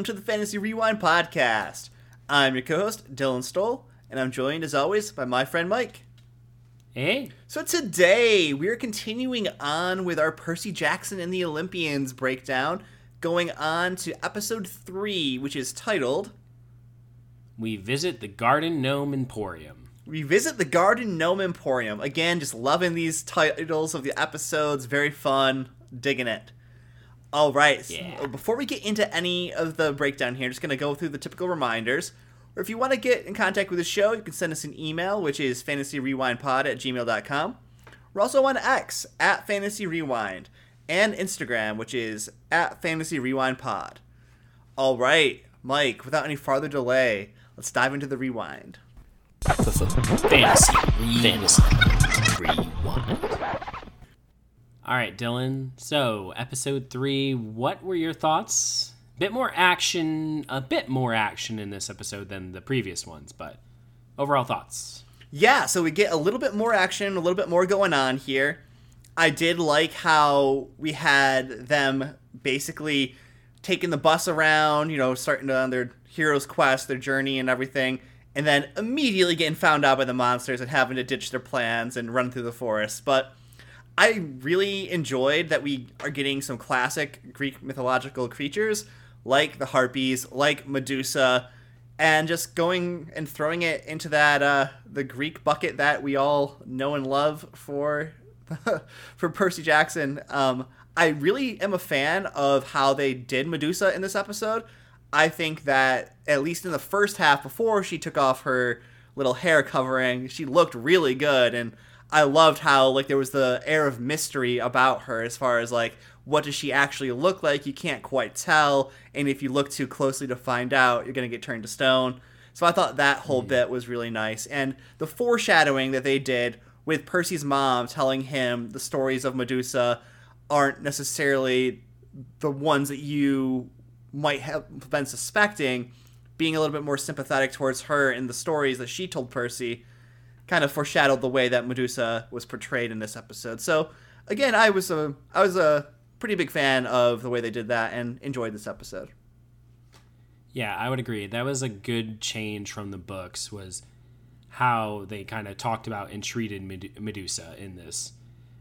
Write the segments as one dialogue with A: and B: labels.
A: welcome to the Fantasy Rewind podcast. I'm your co-host Dylan Stoll, and I'm joined as always by my friend Mike.
B: Hey.
A: So today we are continuing on with our Percy Jackson and the Olympians breakdown, going on to episode three, which is titled
B: We Visit the Garden Gnome Emporium.
A: We visit the Garden Gnome Emporium. Again, just loving these titles of the episodes. Very fun. Digging it. All right.
B: Yeah.
A: So before we get into any of the breakdown here, just going to go through the typical reminders. Or if you want to get in contact with the show, you can send us an email, which is fantasyrewindpod at gmail.com. We're also on X at Fantasy Rewind and Instagram, which is at Fantasy Rewind Pod. All right, Mike, without any farther delay, let's dive into the rewind.
B: Fantasy. Fantasy. Rewind. All right, Dylan. So, episode three, what were your thoughts? Bit more action, a bit more action in this episode than the previous ones, but overall thoughts.
A: Yeah, so we get a little bit more action, a little bit more going on here. I did like how we had them basically taking the bus around, you know, starting on their hero's quest, their journey, and everything, and then immediately getting found out by the monsters and having to ditch their plans and run through the forest. But I really enjoyed that we are getting some classic Greek mythological creatures like the harpies, like Medusa, and just going and throwing it into that uh, the Greek bucket that we all know and love for for Percy Jackson. Um, I really am a fan of how they did Medusa in this episode. I think that at least in the first half, before she took off her little hair covering, she looked really good, and I loved how like there was the air of mystery about her as far as like what does she actually look like? You can't quite tell, and if you look too closely to find out, you're gonna get turned to stone. So I thought that whole hmm. bit was really nice, and the foreshadowing that they did with Percy's mom telling him the stories of Medusa aren't necessarily the ones that you might have been suspecting. Being a little bit more sympathetic towards her in the stories that she told Percy kind of foreshadowed the way that Medusa was portrayed in this episode. So again, I was a I was a pretty big fan of the way they did that and enjoyed this episode.
B: Yeah, I would agree. That was a good change from the books. Was how they kind of talked about and treated Medusa in this,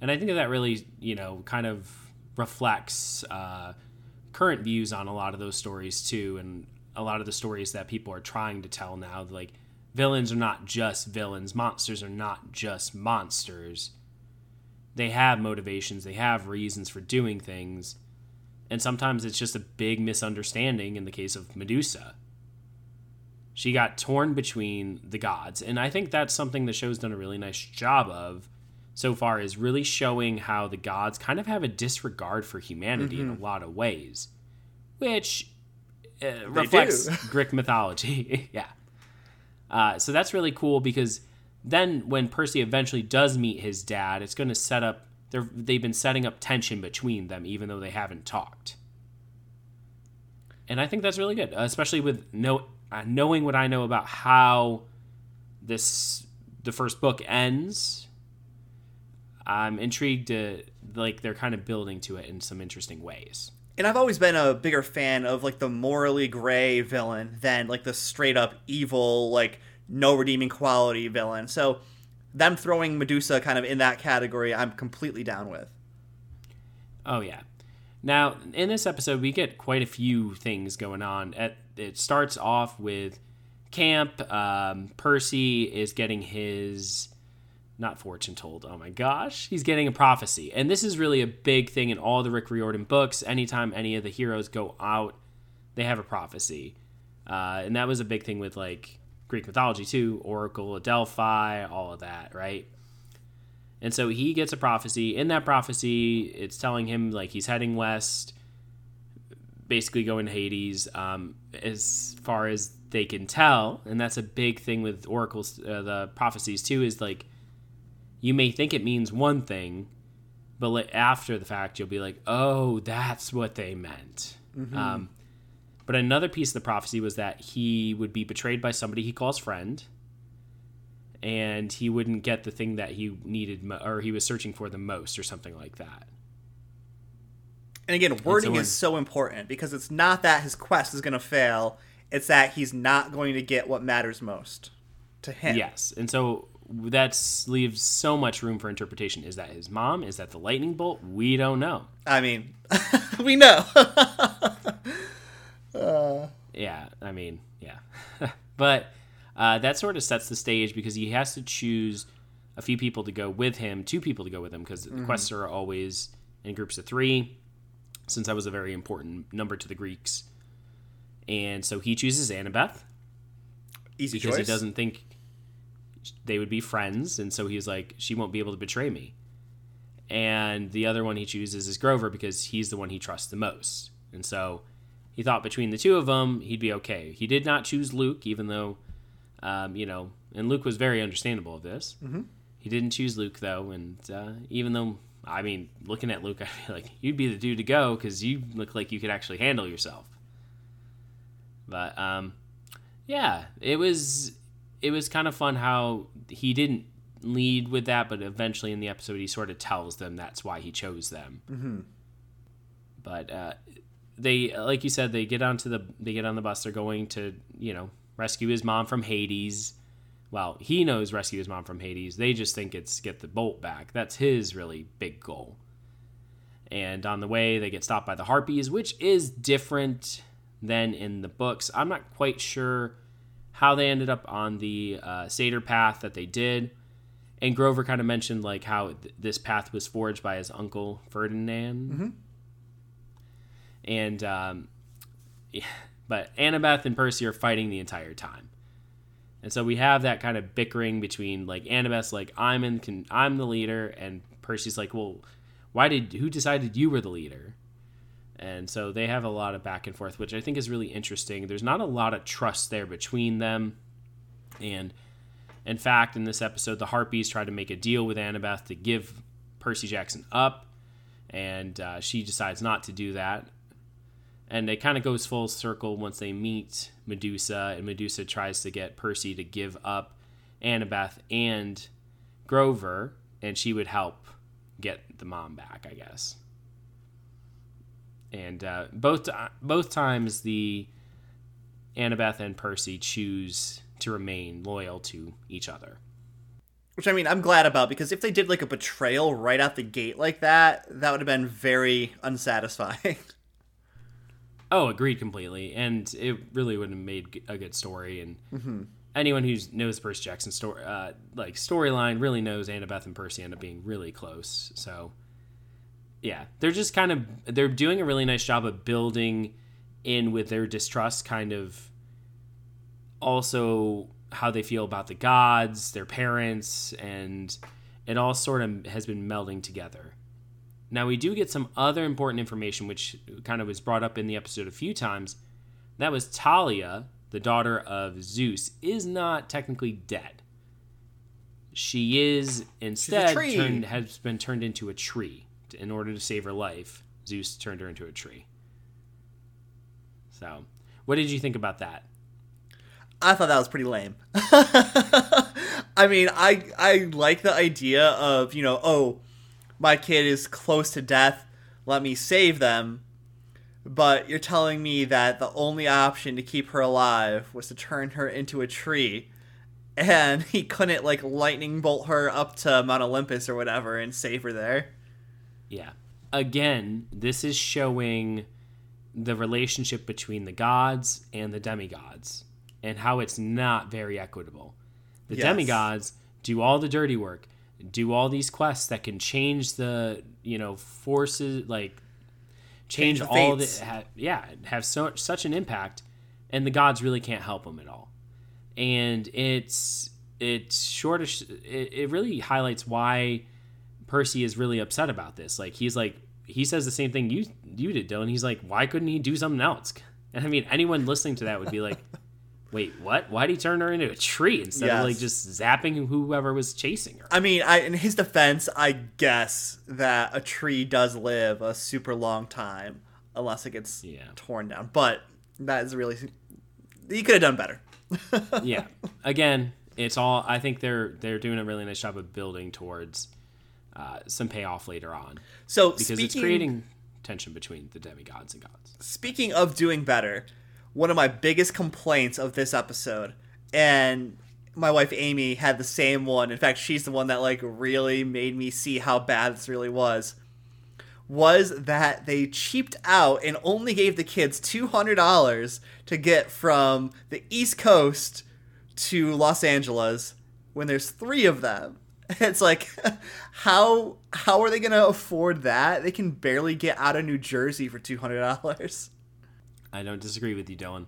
B: and I think that, really, you know, kind of reflects uh, current views on a lot of those stories too, and a lot of the stories that people are trying to tell now. Like villains are not just villains, monsters are not just monsters. They have motivations, they have reasons for doing things, and sometimes it's just a big misunderstanding in the case of Medusa. She got torn between the gods, and I think that's something the show's done a really nice job of so far is really showing how the gods kind of have a disregard for humanity in a lot of ways, which uh, reflects. Greek mythology. yeah. Uh, so that's really cool because then when Percy eventually does meet his dad, it's going to set up. They've been setting up tension between them, even though they haven't talked. And I think that's really good, especially with know, uh, knowing what I know about how this the first book ends. I'm intrigued to like they're kind of building to it in some interesting ways.
A: And I've always been a bigger fan of like the morally gray villain than like the straight up evil like no redeeming quality villain. So them throwing Medusa kind of in that category, I'm completely down with.
B: Oh yeah. Now in this episode, we get quite a few things going on. It starts off with camp. Um, Percy is getting his not fortune told. Oh my gosh, he's getting a prophecy, and this is really a big thing in all the Rick Riordan books. Anytime any of the heroes go out, they have a prophecy, uh, and that was a big thing with like Greek mythology too. Oracle Delphi, all of that, right? And so he gets a prophecy. In that prophecy, it's telling him like he's heading west, basically going to Hades, um, as far as they can tell. And that's a big thing with oracles, uh, the prophecies too. Is like you may think it means one thing, but like, after the fact, you'll be like, oh, that's what they meant. Um, but another piece of the prophecy was that he would be betrayed by somebody he calls friend and he wouldn't get the thing that he needed mo- or he was searching for the most or something like that.
A: And again, wording is so important because it's not that his quest is going to fail; it's that he's not going to get what matters most to him.
B: Yes, and so that leaves so much room for interpretation. Is that his mom? Is that the lightning bolt? We don't know.
A: I mean, we know.
B: Yeah, I mean, yeah, but uh, that sort of sets the stage because he has to choose a few people to go with him, two people to go with him, because the quests are always in groups of three. Since that was a very important number to the Greeks, and so he chooses Annabeth
A: Easy
B: because
A: choice.
B: he doesn't think they would be friends, and so he's like, she won't be able to betray me. And the other one he chooses is Grover because he's the one he trusts the most, and so he thought between the two of them he'd be okay. He did not choose Luke, even though, um, you know, and Luke was very understandable of this. Mm-hmm. He didn't choose Luke though, and uh, even though. I mean, looking at Luke, I feel like you'd be the dude to go because you look like you could actually handle yourself. But um, yeah, it was it was kind of fun how he didn't lead with that, but eventually in the episode he sort of tells them that's why he chose them. Mm-hmm. But uh, they, like you said, they get onto the they get on the bus. They're going to you know rescue his mom from Hades. Well, he knows rescue his mom from Hades. They just think it's get the bolt back. That's his really big goal. And on the way, they get stopped by the harpies, which is different than in the books. I'm not quite sure how they ended up on the uh, satyr path that they did. And Grover kind of mentioned like how th- this path was forged by his uncle Ferdinand. And um, yeah, but Annabeth and Percy are fighting the entire time. And so we have that kind of bickering between like Annabeth's like I'm in con- I'm the leader and Percy's like, "Well, why did who decided you were the leader?" And so they have a lot of back and forth, which I think is really interesting. There's not a lot of trust there between them. And in fact, in this episode, the Harpies try to make a deal with Annabeth to give Percy Jackson up, and uh, she decides not to do that. And it kind of goes full circle once they meet Medusa, and Medusa tries to get Percy to give up Annabeth and Grover, and she would help get the mom back, I guess. And uh, both both times the Annabeth and Percy choose to remain loyal to each other.
A: Which I mean, I'm glad about because if they did like a betrayal right out the gate like that, that would have been very unsatisfying.
B: Oh, agreed completely, and it really wouldn't have made a good story. And anyone who knows Percy Jackson's story, uh, like storyline, really knows Annabeth and Percy end up being really close. So, yeah, they're just kind of they're doing a really nice job of building in with their distrust, kind of also how they feel about the gods, their parents, and it all sort of has been melding together. Now, we do get some other important information, which kind of was brought up in the episode a few times. That was Thalia, the daughter of Zeus, is not technically dead. She is instead turned, has been turned into a tree. In order to save her life, Zeus turned her into a tree. So, what did you think about that?
A: I thought that was pretty lame. I mean, I I like the idea of you know, oh, my kid is close to death. Let me save them. But you're telling me that the only option to keep her alive was to turn her into a tree, and he couldn't like lightning bolt her up to Mount Olympus or whatever and save her there.
B: Yeah. Again, this is showing the relationship between the gods and the demigods and how it's not very equitable. The
A: Yes.
B: demigods do all the dirty work, do all these quests that can change the, you know, forces like change,
A: Change the
B: all the ha, yeah, have so such an impact and the gods really can't help them at all. And it's it's shortish it, it really highlights why Percy is really upset about this. Like he's like he says the same thing you you did, Dylan. He's like, why couldn't he do something else? And I mean, anyone listening to that would be like, wait, what? Why'd he turn her into a tree instead of like just zapping whoever was chasing her?
A: I mean, I in his defense, I guess that a tree does live a super long time unless it gets
B: Yeah.
A: torn down. But that is really he could have done better.
B: yeah. Again, it's all. I think they're they're doing a really nice job of building towards uh, some payoff later on
A: So
B: because
A: speaking,
B: it's creating tension between the demigods and gods.
A: Speaking of doing better, one of my biggest complaints of this episode, and my wife Amy had the same one. In fact, she's the one that like really made me see how bad this really was. Was that they cheaped out and only gave the kids two hundred dollars to get from the East Coast to Los Angeles when there's three of them. It's like, how how are they gonna afford that? They can barely get out of New Jersey for two hundred dollars.
B: I don't disagree with you, Dylan.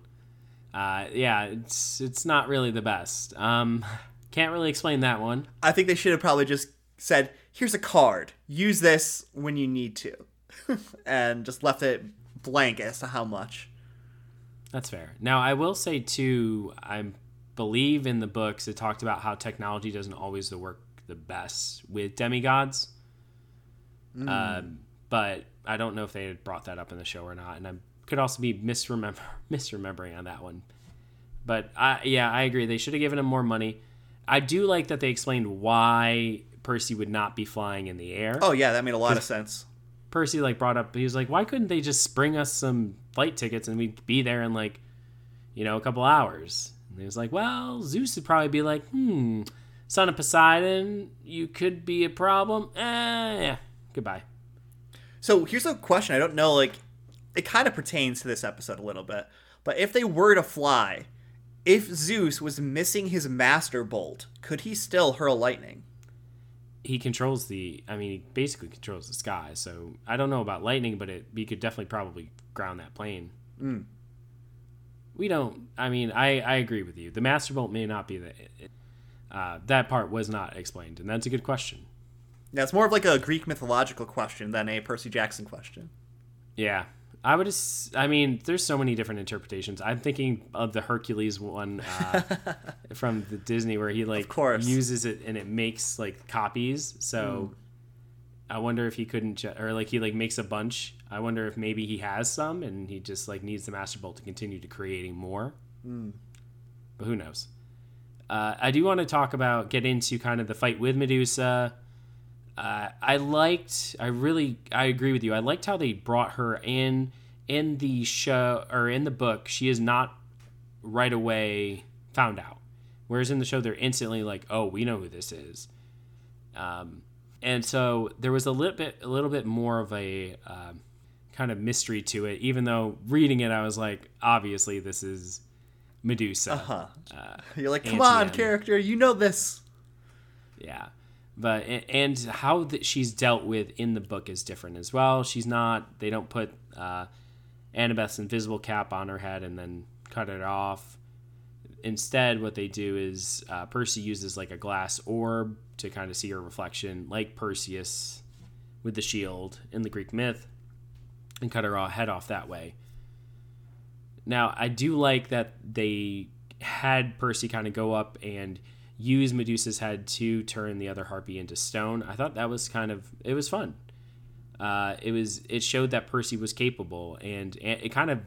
B: Uh, yeah, it's it's not really the best. Um, can't really explain that one.
A: I think they should have probably just said, "Here's a card. Use this when you need to," and just left it blank as to how much.
B: That's fair. Now, I will say too, I believe in the books it talked about how technology doesn't always work the best with demigods.
A: Hmm.
B: Um, but I don't know if they had brought that up in the show or not, and I could also be misremember misremembering on that one. But I, yeah, I agree. They should have given him more money. I do like that they explained why Percy would not be flying in the air.
A: Oh yeah, that made a lot of sense.
B: Percy like brought up he was like, why couldn't they just bring us some flight tickets and we'd be there in like, you know, a couple hours? And he was like, well, Zeus would probably be like, hmm, son of Poseidon, you could be a problem. Eh, yeah, goodbye.
A: So here's a question. I don't know, like, it kind of pertains to this episode a little bit. But if they were to fly, if Zeus was missing his master bolt, could he still hurl lightning?
B: He controls the, I mean, he basically controls the sky. So I don't know about lightning, but it, he could definitely probably ground that plane.
A: Mm.
B: We don't, I mean, I, I agree with you. The master bolt may not be the, uh, that part was not explained, and that's a good question.
A: Yeah, it's more of like a Greek mythological question than a Percy Jackson question.
B: Yeah, I would. Just, I mean, there's so many different interpretations. I'm thinking of the Hercules one uh, from the Disney where he like uses it and it makes like copies. So I wonder if he couldn't, ju- or like he like makes a bunch. I wonder if maybe he has some and he just like needs the Master Bolt to continue to creating more. But who knows? Uh, I do want to talk about get into kind of the fight with Medusa. Uh, I liked. I really. I agree with you. I liked how they brought her in in the show or in the book. She is not right away found out, whereas in the show they're instantly like, "Oh, we know who this is." Um, and so there was a little bit, a little bit more of a um, kind of mystery to it. Even though reading it, I was like, obviously this is Medusa.
A: Uh-huh.
B: Uh,
A: You're like, come on, character, you know this.
B: Yeah, but and how that she's dealt with in the book is different as well. She's not. They don't put uh, Annabeth's invisible cap on her head and then cut it off. Instead, what they do is uh, Percy uses like a glass orb to kind of see her reflection, like Perseus with the shield in the Greek myth, and cut her head off that way. Now, I do like that they had Percy kind of go up and use Medusa's head to turn the other harpy into stone. I thought that was kind of it was fun. Uh, it was it showed that Percy was capable, and it it kind of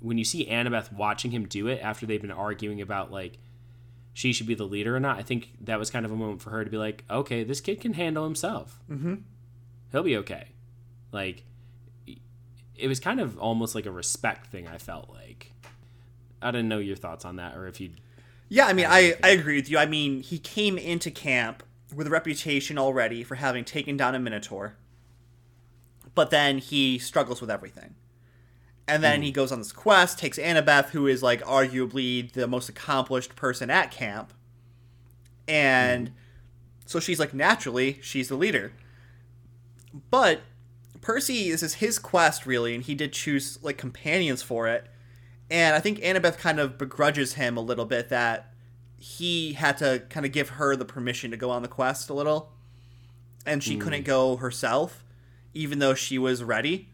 B: when you see Annabeth watching him do it after they've been arguing about like she should be the leader or not. I think that was kind of a moment for her to be like, okay, this kid can handle himself.
A: Mm-hmm.
B: He'll be okay. Like it was kind of almost like a respect thing. I felt like I didn't know your thoughts on that, or if you
A: Yeah, I mean, I, I agree with you. I mean, he came into camp with a reputation already for having taken down a Minotaur, but then he struggles with everything. And then he hmm. goes on this quest, takes Annabeth, who is like arguably the most accomplished person at camp. And hmm. so she's like, naturally, she's the leader. But Percy, this is his quest, really, and he did choose like companions for it. And I think Annabeth kind of begrudges him a little bit that he had to kind of give her the permission to go on the quest a little. And she couldn't hmm. go herself, even though she was ready.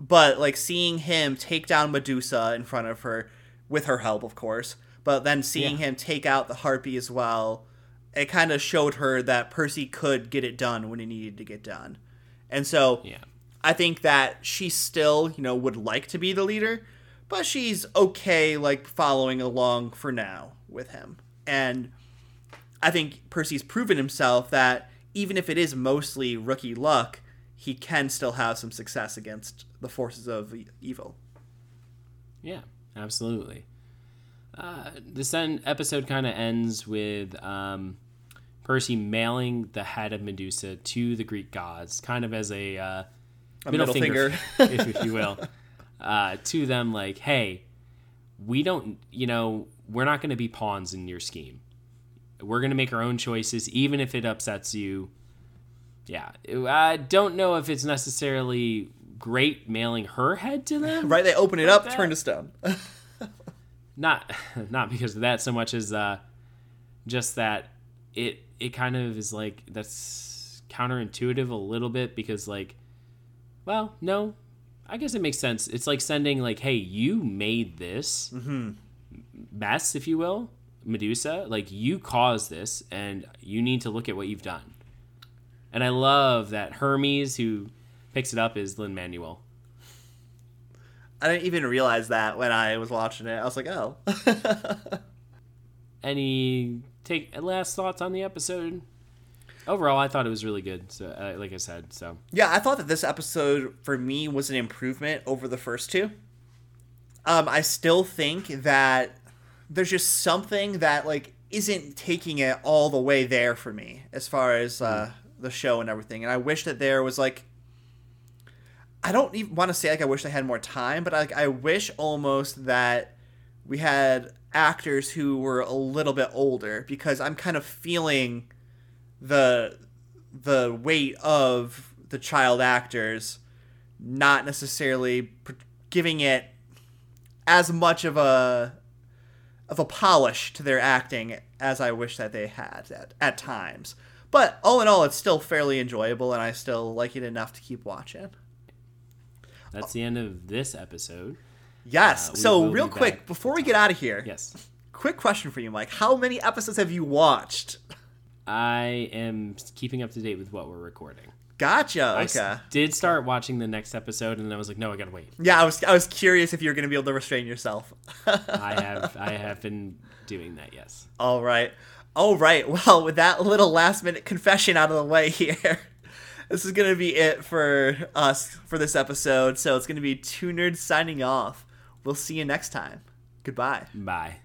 A: But like seeing him take down Medusa in front of her, with her help, of course, but then seeing
B: Yeah.
A: him take out the harpy as well, it kind of showed her that Percy could get it done when he needed to get done. And so
B: yeah.
A: I think that she still, you know, would like to be the leader, but she's okay like following along for now with him. And I think Percy's proven himself that even if it is mostly rookie luck, he can still have some success against the forces of evil.
B: Yeah, absolutely. Uh, this en- episode kind of ends with um, Percy mailing the head of Medusa to the Greek gods, kind of as a, uh,
A: A
B: middle,
A: middle
B: finger,
A: finger.
B: if, if you will, uh, to them like, hey, we don't, you know, we're not going to be pawns in your scheme. We're going to make our own choices, even if it upsets you. Yeah, I don't know if it's necessarily great mailing her head to them.
A: Right? They open it up,
B: that.
A: turn to stone.
B: not not because of that so much as uh just that it it kind of is like that's counterintuitive a little bit because like well no. I guess it makes sense. It's like sending like hey you made this mess if you will medusa. Like you caused this and you need to look at what you've done. And i love that hermes who picks it up is lin manuel.
A: I didn't even realize that when I was watching it. I was like, oh.
B: any take last thoughts on the episode overall i thought it was really good so uh, like i said so
A: yeah, I thought that this episode for me was an improvement over the first two. Um, I still think that there's just something that like isn't taking it all the way there for me as far as uh, the show and everything. And I wish that there was like I don't even want to say like I wish I had more time, but like I wish almost that we had actors who were a little bit older because I'm kind of feeling the the weight of the child actors not necessarily giving it as much of a of a polish to their acting as I wish that they had at, at times. But all in all, it's still fairly enjoyable, and I still like it enough to keep watching.
B: that's the end of this episode
A: Yes.
B: Uh,
A: so, real
B: be
A: quick, before we get out of here,
B: yes
A: quick question for you, Mike. How many episodes have you watched?
B: I am keeping up to date with what we're recording
A: Gotcha.
B: I s-
A: Okay.
B: did start watching the next episode and then i was like no i gotta wait
A: Yeah, I was I was curious if you were going to be able to restrain yourself.
B: i have i have been doing that yes
A: All right. All right. Well, with that little last minute confession out of the way here, this is going to be it for us for this episode. So it's going to be two nerds signing off. We'll see you next time. Goodbye.
B: bye